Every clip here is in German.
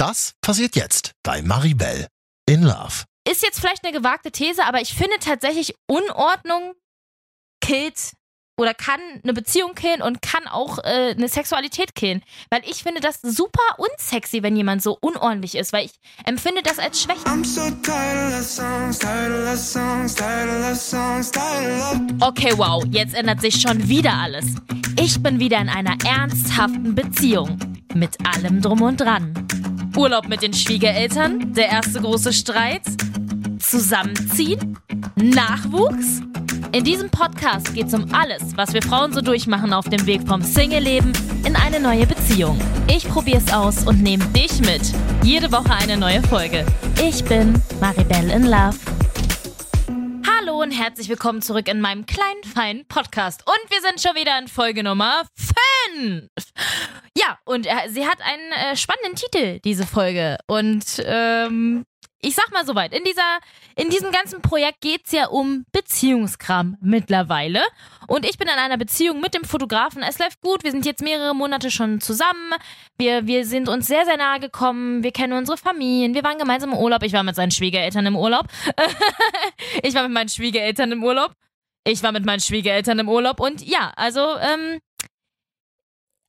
Das passiert jetzt bei Maribel in Love. Ist jetzt vielleicht eine gewagte These, aber ich finde tatsächlich Unordnung killt oder kann eine Beziehung killen und kann auch äh, eine Sexualität killen. Weil ich finde das super unsexy, wenn jemand so unordentlich ist, weil ich empfinde das als Schwäche. Okay, wow, jetzt ändert sich schon wieder alles. Ich bin wieder in einer ernsthaften Beziehung. Mit allem drum und dran. Urlaub mit den Schwiegereltern, der erste große Streit, Zusammenziehen, Nachwuchs. In diesem Podcast geht es um alles, was wir Frauen so durchmachen auf dem Weg vom Single-Leben in eine neue Beziehung. Ich probier's aus und nehme dich mit. Jede Woche eine neue Folge. Ich bin Maribel in Love. Hallo und herzlich willkommen zurück in meinem kleinen, feinen Podcast. Und wir sind schon wieder in Folge Nummer 5. Ja, und sie hat einen äh, spannenden Titel, diese Folge. Und ähm, ich sag mal soweit, in dieser, in diesem ganzen Projekt geht's ja um Beziehungskram mittlerweile. Und ich bin in einer Beziehung mit dem Fotografen. Es läuft gut. Wir sind jetzt mehrere Monate schon zusammen. Wir, wir sind uns sehr, sehr nahe gekommen. Wir kennen unsere Familien. Wir waren gemeinsam im Urlaub. Ich war mit seinen Schwiegereltern im Urlaub. ich war mit meinen Schwiegereltern im Urlaub. Ich war mit meinen Schwiegereltern im Urlaub. Und ja, also, ähm,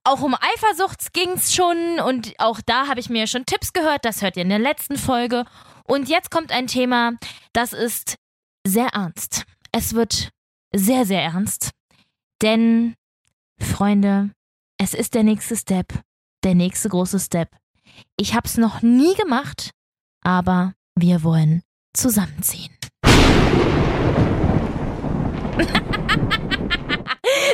auch um Eifersucht ging's schon und auch da habe ich mir schon Tipps gehört, das hört ihr in der letzten Folge. Und jetzt kommt ein Thema, das ist sehr ernst. Es wird sehr, sehr ernst. Denn, Freunde, es ist der nächste Step. Der nächste große Step. Ich habe es noch nie gemacht, aber wir wollen zusammenziehen.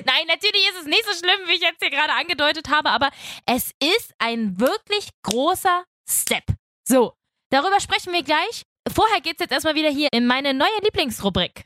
Nein, natürlich ist es nicht so schlimm, wie ich jetzt hier gerade angedeutet habe, aber es ist ein wirklich großer Step. So, darüber sprechen wir gleich. Vorher geht's jetzt erstmal wieder hier in meine neue Lieblingsrubrik.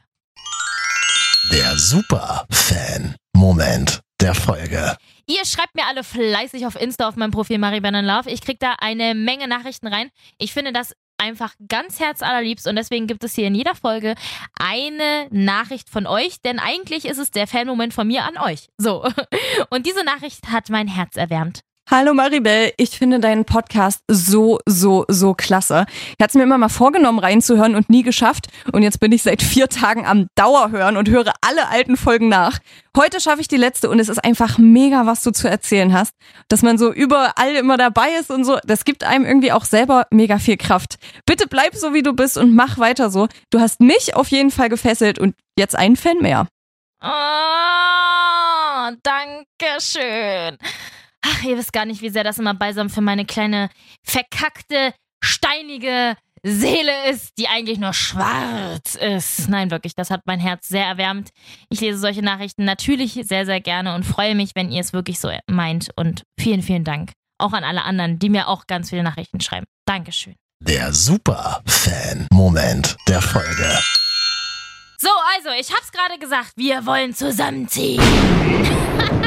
Der Super-Fan-Moment der Folge. Ihr schreibt mir alle fleißig auf Insta auf meinem Profil Maribel in Love. Ich krieg da eine Menge Nachrichten rein. Ich finde das einfach ganz herzallerliebst und deswegen gibt es hier in jeder Folge eine Nachricht von euch, denn eigentlich ist es der Fanmoment von mir an euch. So. Und diese Nachricht hat mein Herz erwärmt. Hallo Maribel, ich finde deinen Podcast so, so, so klasse. Ich hatte es mir immer mal vorgenommen reinzuhören und nie geschafft. Und jetzt bin ich seit vier Tagen am Dauerhören und höre alle alten Folgen nach. Heute schaffe ich die letzte und es ist einfach mega, was du zu erzählen hast. Dass man so überall immer dabei ist und so, das gibt einem irgendwie auch selber mega viel Kraft. Bitte bleib so, wie du bist und mach weiter so. Du hast mich auf jeden Fall gefesselt und jetzt einen Fan mehr. Oh, danke schön. Ach, ihr wisst gar nicht, wie sehr das immer balsam für meine kleine, verkackte, steinige Seele ist, die eigentlich nur schwarz ist. Nein, wirklich, das hat mein Herz sehr erwärmt. Ich lese solche Nachrichten natürlich sehr, sehr gerne und freue mich, wenn ihr es wirklich so meint. Und vielen, vielen Dank. Auch an alle anderen, die mir auch ganz viele Nachrichten schreiben. Dankeschön. Der Super-Fan-Moment der Folge. So, also, ich hab's gerade gesagt, wir wollen zusammenziehen.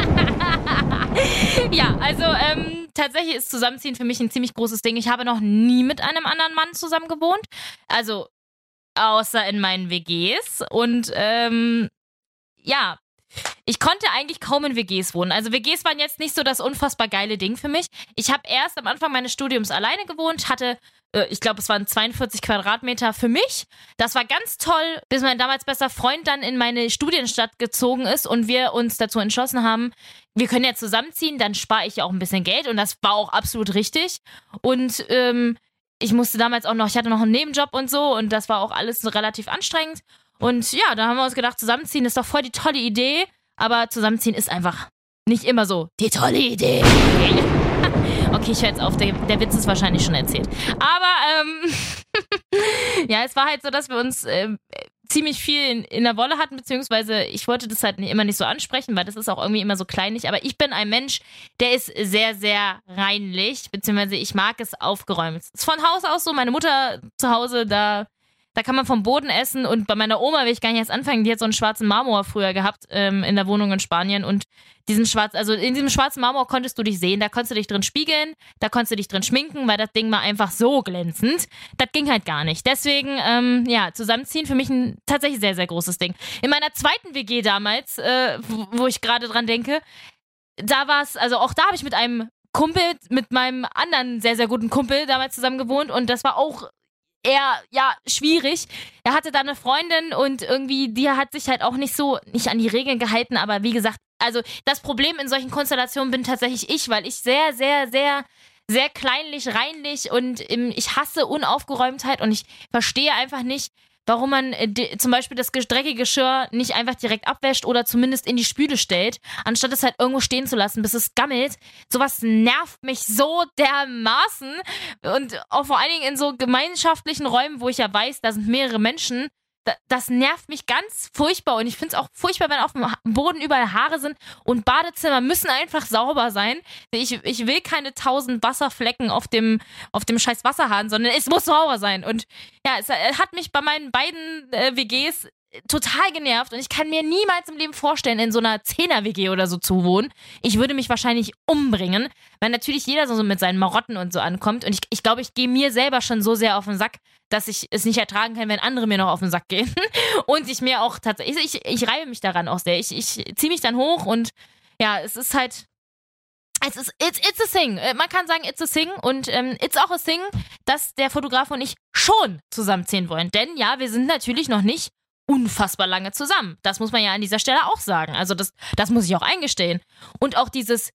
ja, also ähm, tatsächlich ist Zusammenziehen für mich ein ziemlich großes Ding. Ich habe noch nie mit einem anderen Mann zusammen gewohnt. Also außer in meinen WGs. Und ähm, ja, ich konnte eigentlich kaum in WGs wohnen. Also WGs waren jetzt nicht so das unfassbar geile Ding für mich. Ich habe erst am Anfang meines Studiums alleine gewohnt, hatte, äh, ich glaube, es waren 42 Quadratmeter für mich. Das war ganz toll, bis mein damals bester Freund dann in meine Studienstadt gezogen ist und wir uns dazu entschlossen haben, wir können ja zusammenziehen, dann spare ich ja auch ein bisschen Geld und das war auch absolut richtig. Und ähm, ich musste damals auch noch, ich hatte noch einen Nebenjob und so und das war auch alles relativ anstrengend. Und ja, da haben wir uns gedacht, zusammenziehen ist doch voll die tolle Idee. Aber zusammenziehen ist einfach nicht immer so die tolle Idee. okay, ich höre jetzt auf, der, der Witz ist wahrscheinlich schon erzählt. Aber ähm, ja, es war halt so, dass wir uns äh, ziemlich viel in, in, der Wolle hatten, beziehungsweise ich wollte das halt immer nicht so ansprechen, weil das ist auch irgendwie immer so kleinlich. Aber ich bin ein Mensch, der ist sehr, sehr reinlich, beziehungsweise ich mag es aufgeräumt. Ist von Haus aus so. Meine Mutter zu Hause, da da kann man vom Boden essen und bei meiner Oma will ich gar nicht erst anfangen. Die hat so einen schwarzen Marmor früher gehabt ähm, in der Wohnung in Spanien und diesen schwarz, also in diesem schwarzen Marmor konntest du dich sehen. Da konntest du dich drin spiegeln, da konntest du dich drin schminken, weil das Ding war einfach so glänzend. Das ging halt gar nicht. Deswegen, ähm, ja, zusammenziehen für mich ein tatsächlich sehr, sehr großes Ding. In meiner zweiten WG damals, äh, wo ich gerade dran denke, da war es, also auch da habe ich mit einem Kumpel mit meinem anderen sehr, sehr guten Kumpel damals zusammen gewohnt und das war auch eher, ja, schwierig. Er hatte da eine Freundin und irgendwie, die hat sich halt auch nicht so, nicht an die Regeln gehalten, aber wie gesagt, also das Problem in solchen Konstellationen bin tatsächlich ich, weil ich sehr, sehr, sehr, sehr kleinlich, reinlich und ich hasse Unaufgeräumtheit und ich verstehe einfach nicht, warum man äh, zum Beispiel das dreckige Geschirr nicht einfach direkt abwäscht oder zumindest in die Spüle stellt, anstatt es halt irgendwo stehen zu lassen, bis es gammelt. Sowas nervt mich so dermaßen und auch vor allen Dingen in so gemeinschaftlichen Räumen, wo ich ja weiß, da sind mehrere Menschen, das nervt mich ganz furchtbar und ich finde es auch furchtbar, wenn auf dem Boden überall Haare sind und Badezimmer müssen einfach sauber sein. Ich, ich will keine tausend Wasserflecken auf dem, auf dem scheiß Wasserhahn, sondern es muss sauber sein. Und ja, es hat mich bei meinen beiden äh, WGs total genervt und ich kann mir niemals im Leben vorstellen, in so einer Zehner-WG oder so zu wohnen. Ich würde mich wahrscheinlich umbringen, weil natürlich jeder so mit seinen Marotten und so ankommt. Und ich, ich glaube, ich gehe mir selber schon so sehr auf den Sack, dass ich es nicht ertragen kann, wenn andere mir noch auf den Sack gehen. und ich mir auch tatsächlich, ich, ich reibe mich daran auch sehr. Ich, ich ziehe mich dann hoch und ja, es ist halt. Es ist, it's, it's a thing. Äh, man kann sagen, it's a thing. Und ähm, it's auch a thing, dass der Fotograf und ich schon zusammenziehen wollen. Denn ja, wir sind natürlich noch nicht unfassbar lange zusammen. Das muss man ja an dieser Stelle auch sagen. Also das, das muss ich auch eingestehen. Und auch dieses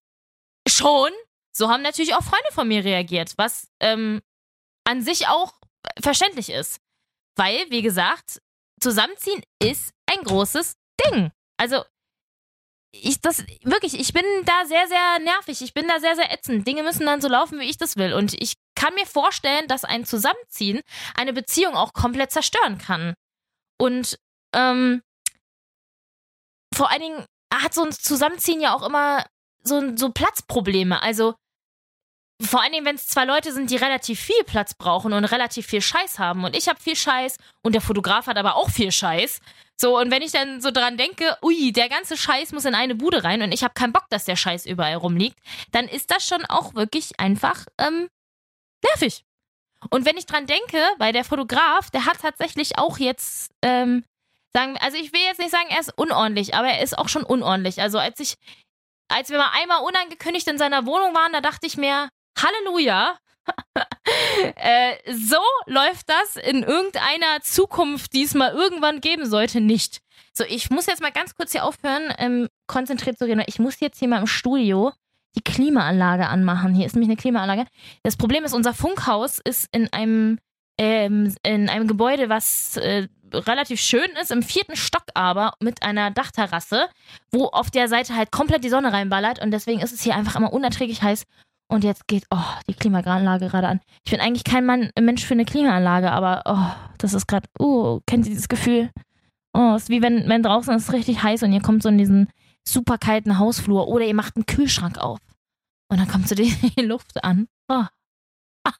schon, so haben natürlich auch Freunde von mir reagiert, was ähm, an sich auch verständlich ist. Weil, wie gesagt, zusammenziehen ist ein großes Ding. Also, ich das wirklich, ich bin da sehr, sehr nervig. Ich bin da sehr, sehr ätzend. Dinge müssen dann so laufen, wie ich das will. Und ich kann mir vorstellen, dass ein Zusammenziehen eine Beziehung auch komplett zerstören kann. Und ähm, vor allen Dingen hat so ein Zusammenziehen ja auch immer so, so Platzprobleme. Also vor allen Dingen, wenn es zwei Leute sind, die relativ viel Platz brauchen und relativ viel Scheiß haben. Und ich habe viel Scheiß und der Fotograf hat aber auch viel Scheiß. So, und wenn ich dann so dran denke, ui, der ganze Scheiß muss in eine Bude rein und ich habe keinen Bock, dass der Scheiß überall rumliegt, dann ist das schon auch wirklich einfach ähm, nervig. Und wenn ich dran denke, weil der Fotograf, der hat tatsächlich auch jetzt, ähm, sagen, also ich will jetzt nicht sagen, er ist unordentlich, aber er ist auch schon unordentlich. Also als ich, als wir mal einmal unangekündigt in seiner Wohnung waren, da dachte ich mir, Halleluja. äh, so läuft das in irgendeiner Zukunft, die es mal irgendwann geben sollte, nicht. So, ich muss jetzt mal ganz kurz hier aufhören, ähm, konzentriert zu reden. Ich muss jetzt hier mal im Studio die Klimaanlage anmachen. Hier ist nämlich eine Klimaanlage. Das Problem ist, unser Funkhaus ist in einem, ähm, in einem Gebäude, was äh, relativ schön ist, im vierten Stock aber mit einer Dachterrasse, wo auf der Seite halt komplett die Sonne reinballert und deswegen ist es hier einfach immer unerträglich heiß. Und jetzt geht, oh, die Klimaanlage gerade an. Ich bin eigentlich kein Mann, Mensch für eine Klimaanlage, aber oh, das ist gerade, uh, kennt ihr dieses Gefühl? Oh, ist wie wenn, wenn draußen ist richtig heiß und ihr kommt so in diesen super kalten Hausflur oder ihr macht einen Kühlschrank auf. Und dann kommt so die, Luft an. Oh.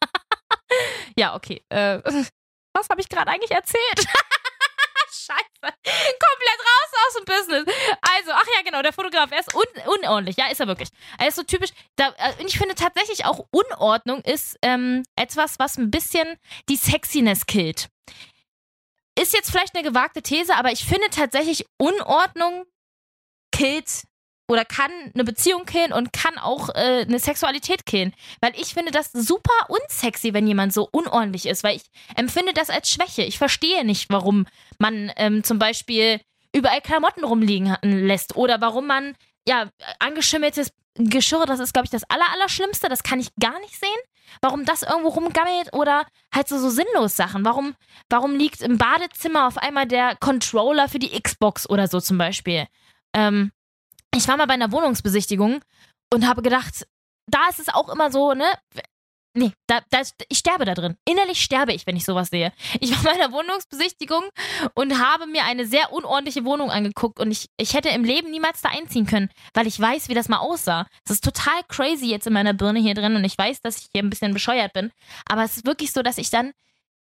ja, okay. Äh, was habe ich gerade eigentlich erzählt? Scheiße. Komplett raus aus dem Business. Also, ach ja, genau, der Fotograf, er ist un unordentlich. Ja, ist er wirklich. Er ist so typisch. Da, äh, und ich finde tatsächlich auch Unordnung ist ähm, etwas, was ein bisschen die Sexiness killt. Ist jetzt vielleicht eine gewagte These, aber ich finde tatsächlich Unordnung killt oder kann eine Beziehung killen und kann auch äh, eine Sexualität killen. Weil ich finde das super unsexy, wenn jemand so unordentlich ist, weil ich empfinde das als Schwäche. Ich verstehe nicht, warum man ähm, zum Beispiel überall Klamotten rumliegen lässt oder warum man, ja, angeschimmeltes Geschirr, das ist, glaube ich, das Allerallerschlimmste, das kann ich gar nicht sehen. Warum das irgendwo rumgammelt oder halt so, so sinnlos Sachen. Warum, warum liegt im Badezimmer auf einmal der Controller für die Xbox oder so zum Beispiel? Ähm, ich war mal bei einer Wohnungsbesichtigung und habe gedacht, da ist es auch immer so, ne? Nee, da, da, ich sterbe da drin. Innerlich sterbe ich, wenn ich sowas sehe. Ich war bei einer Wohnungsbesichtigung und habe mir eine sehr unordentliche Wohnung angeguckt und ich, ich hätte im Leben niemals da einziehen können, weil ich weiß, wie das mal aussah. Das ist total crazy jetzt in meiner Birne hier drin und ich weiß, dass ich hier ein bisschen bescheuert bin. Aber es ist wirklich so, dass ich dann,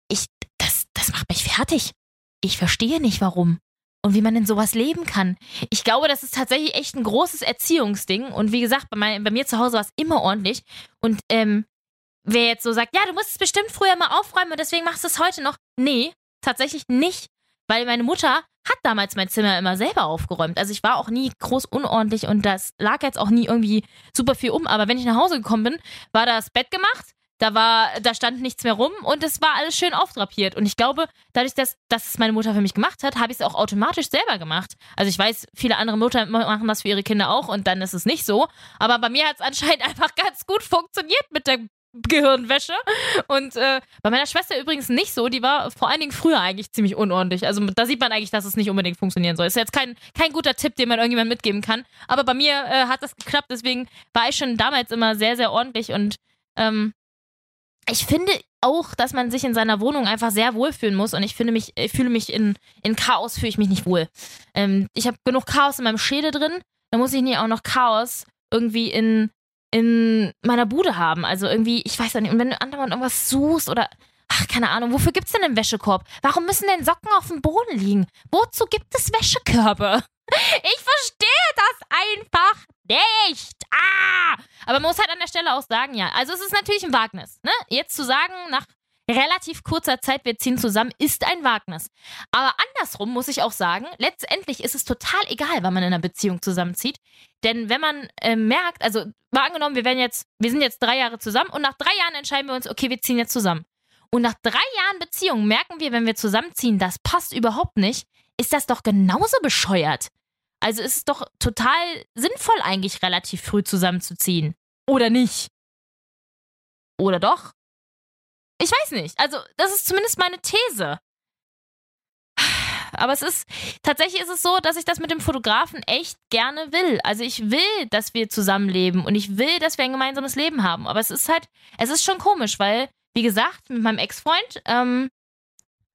ich, das, das macht mich fertig. Ich verstehe nicht warum und wie man in sowas leben kann. Ich glaube, das ist tatsächlich echt ein großes Erziehungsding. Und wie gesagt, bei, mein, bei mir zu Hause war es immer ordentlich. Und ähm, wer jetzt so sagt, ja, du musst es bestimmt früher mal aufräumen und deswegen machst du es heute noch. Nee, tatsächlich nicht. weil meine Mutter hat damals mein Zimmer immer selber aufgeräumt. Also ich war auch nie groß unordentlich und das lag jetzt auch nie irgendwie super viel um. Aber wenn ich nach Hause gekommen bin, war das Bett gemacht, da war, da stand nichts mehr rum und es war alles schön aufdrapiert. Und ich glaube, dadurch, dass, dass es meine Mutter für mich gemacht hat, habe ich es auch automatisch selber gemacht. Also ich weiß, viele andere Mütter machen das für ihre Kinder auch und dann ist es nicht so. Aber bei mir hat es anscheinend einfach ganz gut funktioniert mit der Gehirnwäsche. Und äh, bei meiner Schwester übrigens nicht so. Die war vor allen Dingen früher eigentlich ziemlich unordentlich. Also da sieht man eigentlich, dass es nicht unbedingt funktionieren soll. Ist jetzt kein, kein guter Tipp, den man irgendjemand mitgeben kann. Aber bei mir äh, hat das geklappt. Deswegen war ich schon damals immer sehr, sehr ordentlich. Und ähm, ich finde auch, dass man sich in seiner Wohnung einfach sehr wohlfühlen muss. Und ich finde mich, ich fühle mich in, in Chaos, fühle ich mich nicht wohl. Ähm, ich habe genug Chaos in meinem Schädel drin. Da muss ich nicht auch noch Chaos irgendwie in in meiner Bude haben. Also irgendwie, ich weiß ja nicht, und wenn du andauernd irgendwas suchst oder, ach, keine Ahnung, wofür gibt es denn einen Wäschekorb? Warum müssen denn Socken auf dem Boden liegen? Wozu gibt es Wäschekörbe? Ich verstehe einfach nicht. Ah! Aber man muss halt an der Stelle auch sagen, ja. Also es ist natürlich ein Wagnis, ne? Jetzt zu sagen, nach relativ kurzer Zeit, wir ziehen zusammen, ist ein Wagnis. Aber andersrum muss ich auch sagen, letztendlich ist es total egal, wann man in einer Beziehung zusammenzieht. Denn wenn man äh, merkt, also mal angenommen, wir werden jetzt, wir sind jetzt drei Jahre zusammen und nach drei Jahren entscheiden wir uns, okay, wir ziehen jetzt zusammen. Und nach drei Jahren Beziehung merken wir, wenn wir zusammenziehen, das passt überhaupt nicht, ist das doch genauso bescheuert. Also ist es doch total sinnvoll, eigentlich relativ früh zusammenzuziehen. Oder nicht? Oder doch? Ich weiß nicht. Also, das ist zumindest meine These. Aber es ist, tatsächlich ist es so, dass ich das mit dem Fotografen echt gerne will. Also ich will, dass wir zusammenleben und ich will, dass wir ein gemeinsames Leben haben. Aber es ist halt, es ist schon komisch, weil, wie gesagt, mit meinem Ex-Freund, ähm,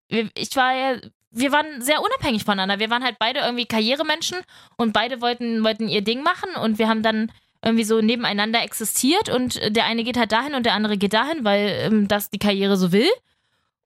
ich war ja, wir waren sehr unabhängig voneinander. Wir waren halt beide irgendwie Karrieremenschen und beide wollten, wollten ihr Ding machen und wir haben dann irgendwie so nebeneinander existiert und der eine geht halt dahin und der andere geht dahin, weil ähm, das die Karriere so will.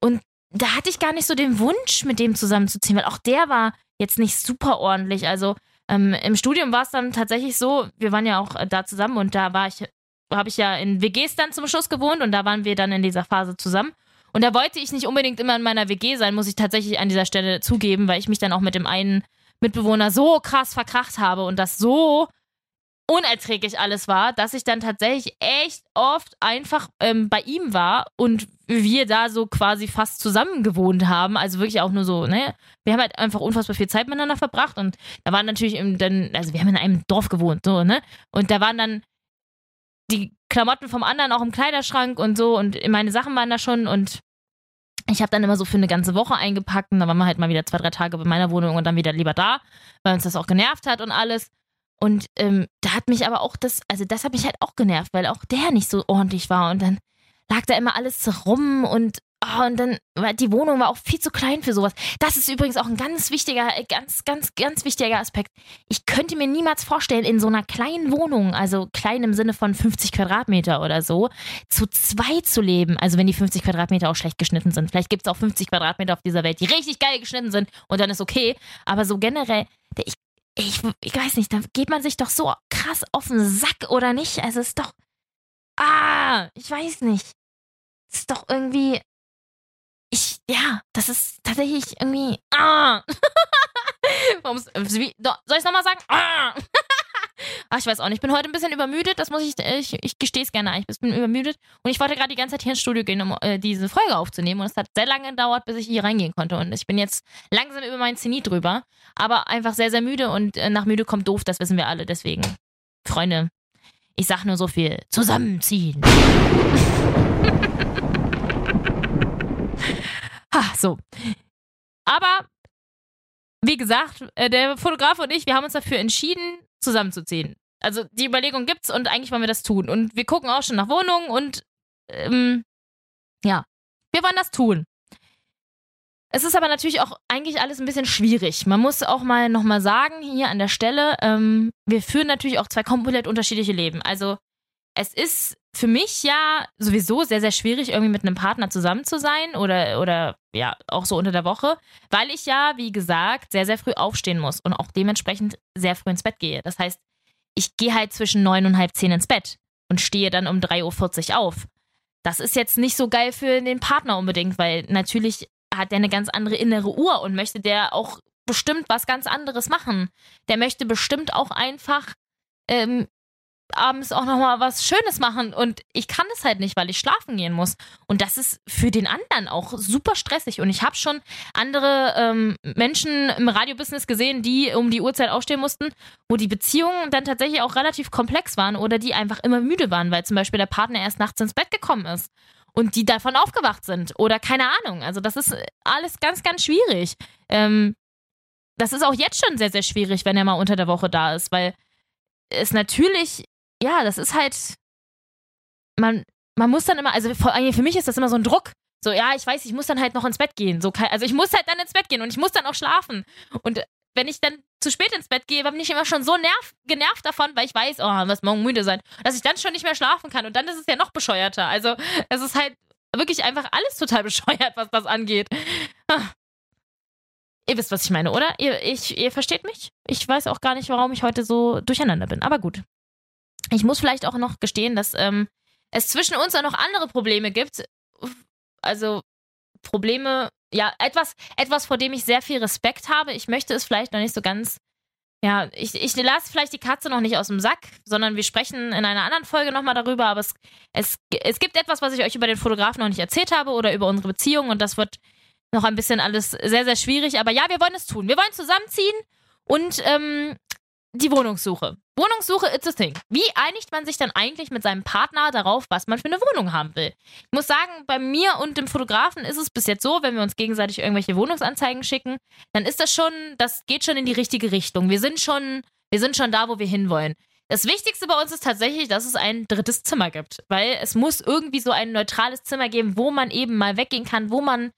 Und da hatte ich gar nicht so den Wunsch, mit dem zusammenzuziehen, weil auch der war jetzt nicht super ordentlich. Also ähm, im Studium war es dann tatsächlich so, wir waren ja auch da zusammen und da war ich, habe ich ja in WGs dann zum Schluss gewohnt und da waren wir dann in dieser Phase zusammen. Und da wollte ich nicht unbedingt immer in meiner WG sein, muss ich tatsächlich an dieser Stelle zugeben, weil ich mich dann auch mit dem einen Mitbewohner so krass verkracht habe und das so unerträglich alles war, dass ich dann tatsächlich echt oft einfach ähm, bei ihm war und wir da so quasi fast zusammen gewohnt haben. Also wirklich auch nur so, ne? Wir haben halt einfach unfassbar viel Zeit miteinander verbracht und da waren natürlich im, dann, also wir haben in einem Dorf gewohnt, so, ne? Und da waren dann die Klamotten vom anderen auch im Kleiderschrank und so und meine Sachen waren da schon und ich habe dann immer so für eine ganze Woche eingepackt und dann waren wir halt mal wieder zwei, drei Tage bei meiner Wohnung und dann wieder lieber da, weil uns das auch genervt hat und alles. Und ähm, da hat mich aber auch das, also das hat mich halt auch genervt, weil auch der nicht so ordentlich war. Und dann lag da immer alles rum und, oh, und dann, die Wohnung war auch viel zu klein für sowas. Das ist übrigens auch ein ganz wichtiger, ganz, ganz, ganz wichtiger Aspekt. Ich könnte mir niemals vorstellen, in so einer kleinen Wohnung, also klein im Sinne von 50 Quadratmeter oder so, zu zwei zu leben. Also wenn die 50 Quadratmeter auch schlecht geschnitten sind. Vielleicht gibt es auch 50 Quadratmeter auf dieser Welt, die richtig geil geschnitten sind und dann ist okay. Aber so generell, ich ich, ich weiß nicht, da geht man sich doch so krass auf den Sack oder nicht? Also es ist doch. Ah, ich weiß nicht. Es ist doch irgendwie. Ich, ja, das ist tatsächlich irgendwie. Ah! Warum, soll ich es nochmal sagen? Ah! Ach, ich weiß auch nicht. Ich bin heute ein bisschen übermüdet. Das muss ich, ich, ich gestehe es gerne. Ich bin übermüdet. Und ich wollte gerade die ganze Zeit hier ins Studio gehen, um äh, diese Folge aufzunehmen. Und es hat sehr lange gedauert, bis ich hier reingehen konnte. Und ich bin jetzt langsam über meinen Zenit drüber. Aber einfach sehr, sehr müde. Und äh, nach müde kommt doof. Das wissen wir alle. Deswegen, Freunde, ich sag nur so viel. Zusammenziehen. ha, so. Aber wie gesagt, äh, der Fotograf und ich, wir haben uns dafür entschieden, zusammenzuziehen. Also die Überlegung gibt's und eigentlich wollen wir das tun. Und wir gucken auch schon nach Wohnungen und ähm, ja, wir wollen das tun. Es ist aber natürlich auch eigentlich alles ein bisschen schwierig. Man muss auch mal nochmal sagen, hier an der Stelle, ähm, wir führen natürlich auch zwei komplett unterschiedliche Leben. Also es ist für mich ja sowieso sehr, sehr schwierig, irgendwie mit einem Partner zusammen zu sein oder, oder ja, auch so unter der Woche, weil ich ja, wie gesagt, sehr, sehr früh aufstehen muss und auch dementsprechend sehr früh ins Bett gehe. Das heißt, ich gehe halt zwischen neun und halb zehn ins Bett und stehe dann um 3.40 Uhr auf. Das ist jetzt nicht so geil für den Partner unbedingt, weil natürlich hat der eine ganz andere innere Uhr und möchte der auch bestimmt was ganz anderes machen. Der möchte bestimmt auch einfach ähm, abends auch nochmal was Schönes machen und ich kann es halt nicht, weil ich schlafen gehen muss. Und das ist für den anderen auch super stressig. Und ich habe schon andere ähm, Menschen im Radiobusiness gesehen, die um die Uhrzeit aufstehen mussten, wo die Beziehungen dann tatsächlich auch relativ komplex waren oder die einfach immer müde waren, weil zum Beispiel der Partner erst nachts ins Bett gekommen ist und die davon aufgewacht sind oder keine Ahnung. Also das ist alles ganz, ganz schwierig. Ähm, das ist auch jetzt schon sehr, sehr schwierig, wenn er mal unter der Woche da ist, weil es natürlich ja, das ist halt, man, man muss dann immer, also für, mich ist das immer so ein Druck. So, ja, ich weiß, ich muss dann halt noch ins Bett gehen. So, also ich muss halt dann ins Bett gehen und ich muss dann auch schlafen. Und wenn ich dann zu spät ins Bett gehe, bin ich immer schon so nerv, genervt davon, weil ich weiß, oh, was morgen müde sein, dass ich dann schon nicht mehr schlafen kann. Und dann ist es ja noch bescheuerter. Also, es ist halt wirklich einfach alles total bescheuert, was das angeht. Ah. Ihr wisst, was ich meine, oder? Ihr, ich, ihr versteht mich? Ich weiß auch gar nicht, warum ich heute so durcheinander bin. Aber gut. Ich muss vielleicht auch noch gestehen, dass ähm, es zwischen uns auch noch andere Probleme gibt. Also Probleme, ja, etwas, etwas, vor dem ich sehr viel Respekt habe. Ich möchte es vielleicht noch nicht so ganz. Ja, ich, ich lasse vielleicht die Katze noch nicht aus dem Sack, sondern wir sprechen in einer anderen Folge nochmal darüber. Aber es, es, es gibt etwas, was ich euch über den Fotografen noch nicht erzählt habe oder über unsere Beziehung und das wird noch ein bisschen alles sehr, sehr schwierig. Aber ja, wir wollen es tun. Wir wollen zusammenziehen und ähm, die Wohnungssuche. Wohnungssuche, it's a thing. Wie einigt man sich dann eigentlich mit seinem Partner darauf, was man für eine Wohnung haben will? Ich muss sagen, bei mir und dem Fotografen ist es bis jetzt so, wenn wir uns gegenseitig irgendwelche Wohnungsanzeigen schicken, dann ist das schon, das geht schon in die richtige Richtung. Wir sind schon, wir sind schon da, wo wir hinwollen. Das Wichtigste bei uns ist tatsächlich, dass es ein drittes Zimmer gibt, weil es muss irgendwie so ein neutrales Zimmer geben, wo man eben mal weggehen kann, wo man,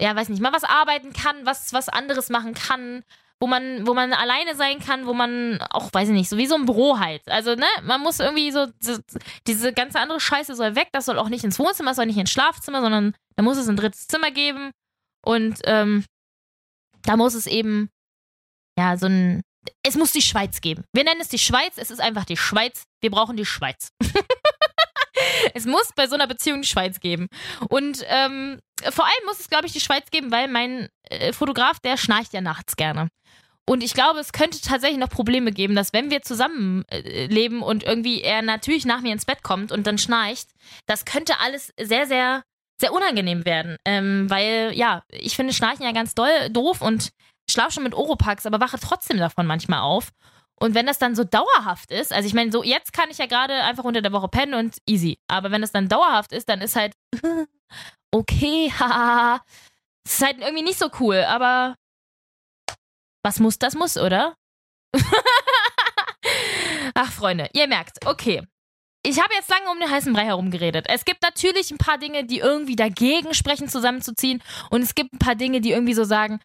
ja, weiß nicht, mal was arbeiten kann, was, was anderes machen kann, wo man, wo man alleine sein kann, wo man auch, weiß ich nicht, so wie so ein Büro halt. Also, ne, man muss irgendwie so, so, diese ganze andere Scheiße soll weg, das soll auch nicht ins Wohnzimmer, das soll nicht ins Schlafzimmer, sondern da muss es ein drittes Zimmer geben. Und ähm, da muss es eben, ja, so ein, es muss die Schweiz geben. Wir nennen es die Schweiz, es ist einfach die Schweiz. Wir brauchen die Schweiz. es muss bei so einer Beziehung die Schweiz geben. Und ähm, vor allem muss es, glaube ich, die Schweiz geben, weil mein äh, Fotograf, der schnarcht ja nachts gerne. Und ich glaube, es könnte tatsächlich noch Probleme geben, dass wenn wir zusammen äh, und irgendwie er natürlich nach mir ins Bett kommt und dann schnarcht, das könnte alles sehr, sehr, sehr unangenehm werden. Ähm, weil, ja, ich finde Schnarchen ja ganz doll doof und schlafe schon mit Oropax, aber wache trotzdem davon manchmal auf. Und wenn das dann so dauerhaft ist, also ich meine, so jetzt kann ich ja gerade einfach unter der Woche pennen und easy. Aber wenn das dann dauerhaft ist, dann ist halt okay, haha. Das ist halt irgendwie nicht so cool, aber was muss, das muss, oder? Ach, Freunde, ihr merkt, okay. Ich habe jetzt lange um den heißen Brei herum geredet. Es gibt natürlich ein paar Dinge, die irgendwie dagegen sprechen, zusammenzuziehen. Und es gibt ein paar Dinge, die irgendwie so sagen,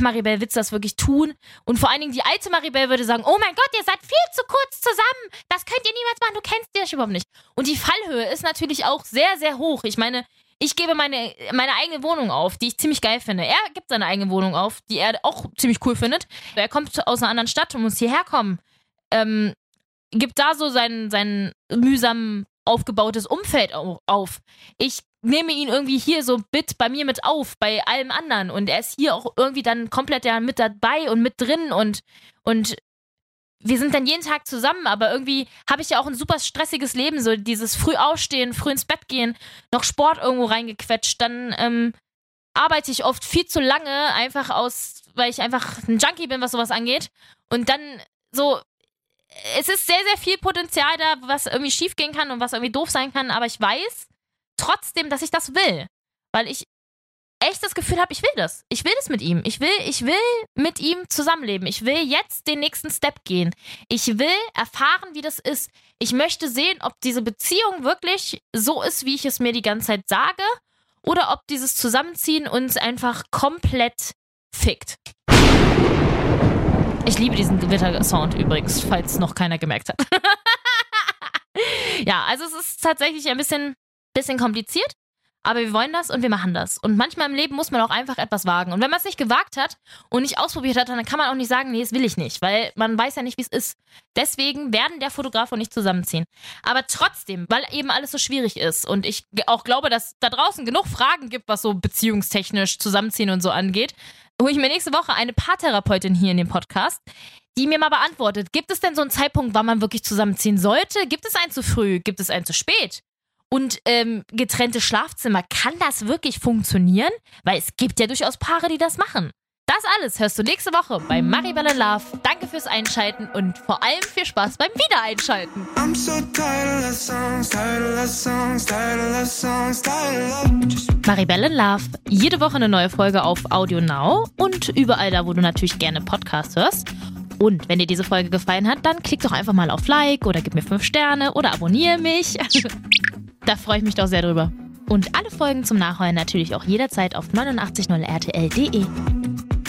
Maribel, willst du das wirklich tun? Und vor allen Dingen die alte Maribel würde sagen, oh mein Gott, ihr seid viel zu kurz zusammen. Das könnt ihr niemals machen, du kennst dich überhaupt nicht. Und die Fallhöhe ist natürlich auch sehr, sehr hoch. Ich meine, ich gebe meine, meine eigene Wohnung auf, die ich ziemlich geil finde. Er gibt seine eigene Wohnung auf, die er auch ziemlich cool findet. Er kommt aus einer anderen Stadt und muss hierher kommen. Ähm, gibt da so sein, sein mühsam aufgebautes Umfeld auf. Ich nehme ihn irgendwie hier so mit bei mir mit auf, bei allem anderen. Und er ist hier auch irgendwie dann komplett ja mit dabei und mit drin und, und wir sind dann jeden Tag zusammen, aber irgendwie habe ich ja auch ein super stressiges Leben, so dieses früh aufstehen, früh ins Bett gehen, noch Sport irgendwo reingequetscht, dann ähm, arbeite ich oft viel zu lange, einfach aus, weil ich einfach ein Junkie bin, was sowas angeht. Und dann so, es ist sehr, sehr viel Potenzial da, was irgendwie schief gehen kann und was irgendwie doof sein kann, aber ich weiß trotzdem, dass ich das will. Weil ich echt das Gefühl habe, ich will das. Ich will das mit ihm. Ich will, ich will mit ihm zusammenleben. Ich will jetzt den nächsten Step gehen. Ich will erfahren, wie das ist. Ich möchte sehen, ob diese Beziehung wirklich so ist, wie ich es mir die ganze Zeit sage, oder ob dieses Zusammenziehen uns einfach komplett fickt. Ich liebe diesen Gewitter-Sound übrigens, falls noch keiner gemerkt hat. ja, also es ist tatsächlich ein bisschen, bisschen kompliziert. Aber wir wollen das und wir machen das. Und manchmal im Leben muss man auch einfach etwas wagen. Und wenn man es nicht gewagt hat und nicht ausprobiert hat, dann kann man auch nicht sagen, nee, das will ich nicht, weil man weiß ja nicht, wie es ist. Deswegen werden der Fotograf und ich zusammenziehen. Aber trotzdem, weil eben alles so schwierig ist und ich auch glaube, dass da draußen genug Fragen gibt, was so beziehungstechnisch zusammenziehen und so angeht, hole ich mir nächste Woche eine Paartherapeutin hier in den Podcast, die mir mal beantwortet, gibt es denn so einen Zeitpunkt, wann man wirklich zusammenziehen sollte? Gibt es einen zu früh? Gibt es einen zu spät? Und ähm, getrennte Schlafzimmer, kann das wirklich funktionieren? Weil es gibt ja durchaus Paare, die das machen. Das alles hörst du nächste Woche bei Maribel in Love. Danke fürs Einschalten und vor allem viel Spaß beim Wiedereinschalten. Maribel in Love. Jede Woche eine neue Folge auf Audio Now und überall da, wo du natürlich gerne Podcast hörst. Und wenn dir diese Folge gefallen hat, dann klick doch einfach mal auf Like oder gib mir 5 Sterne oder abonniere mich. Da freue ich mich doch sehr drüber. Und alle Folgen zum Nachhören natürlich auch jederzeit auf 890rtl.de.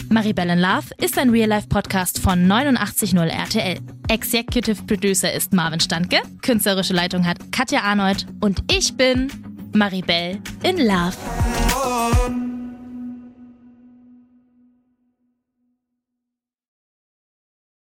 Maribel in Love ist ein Real-Life-Podcast von 890 RTL. Executive Producer ist Marvin Standke, künstlerische Leitung hat Katja Arnold und ich bin Maribel in Love.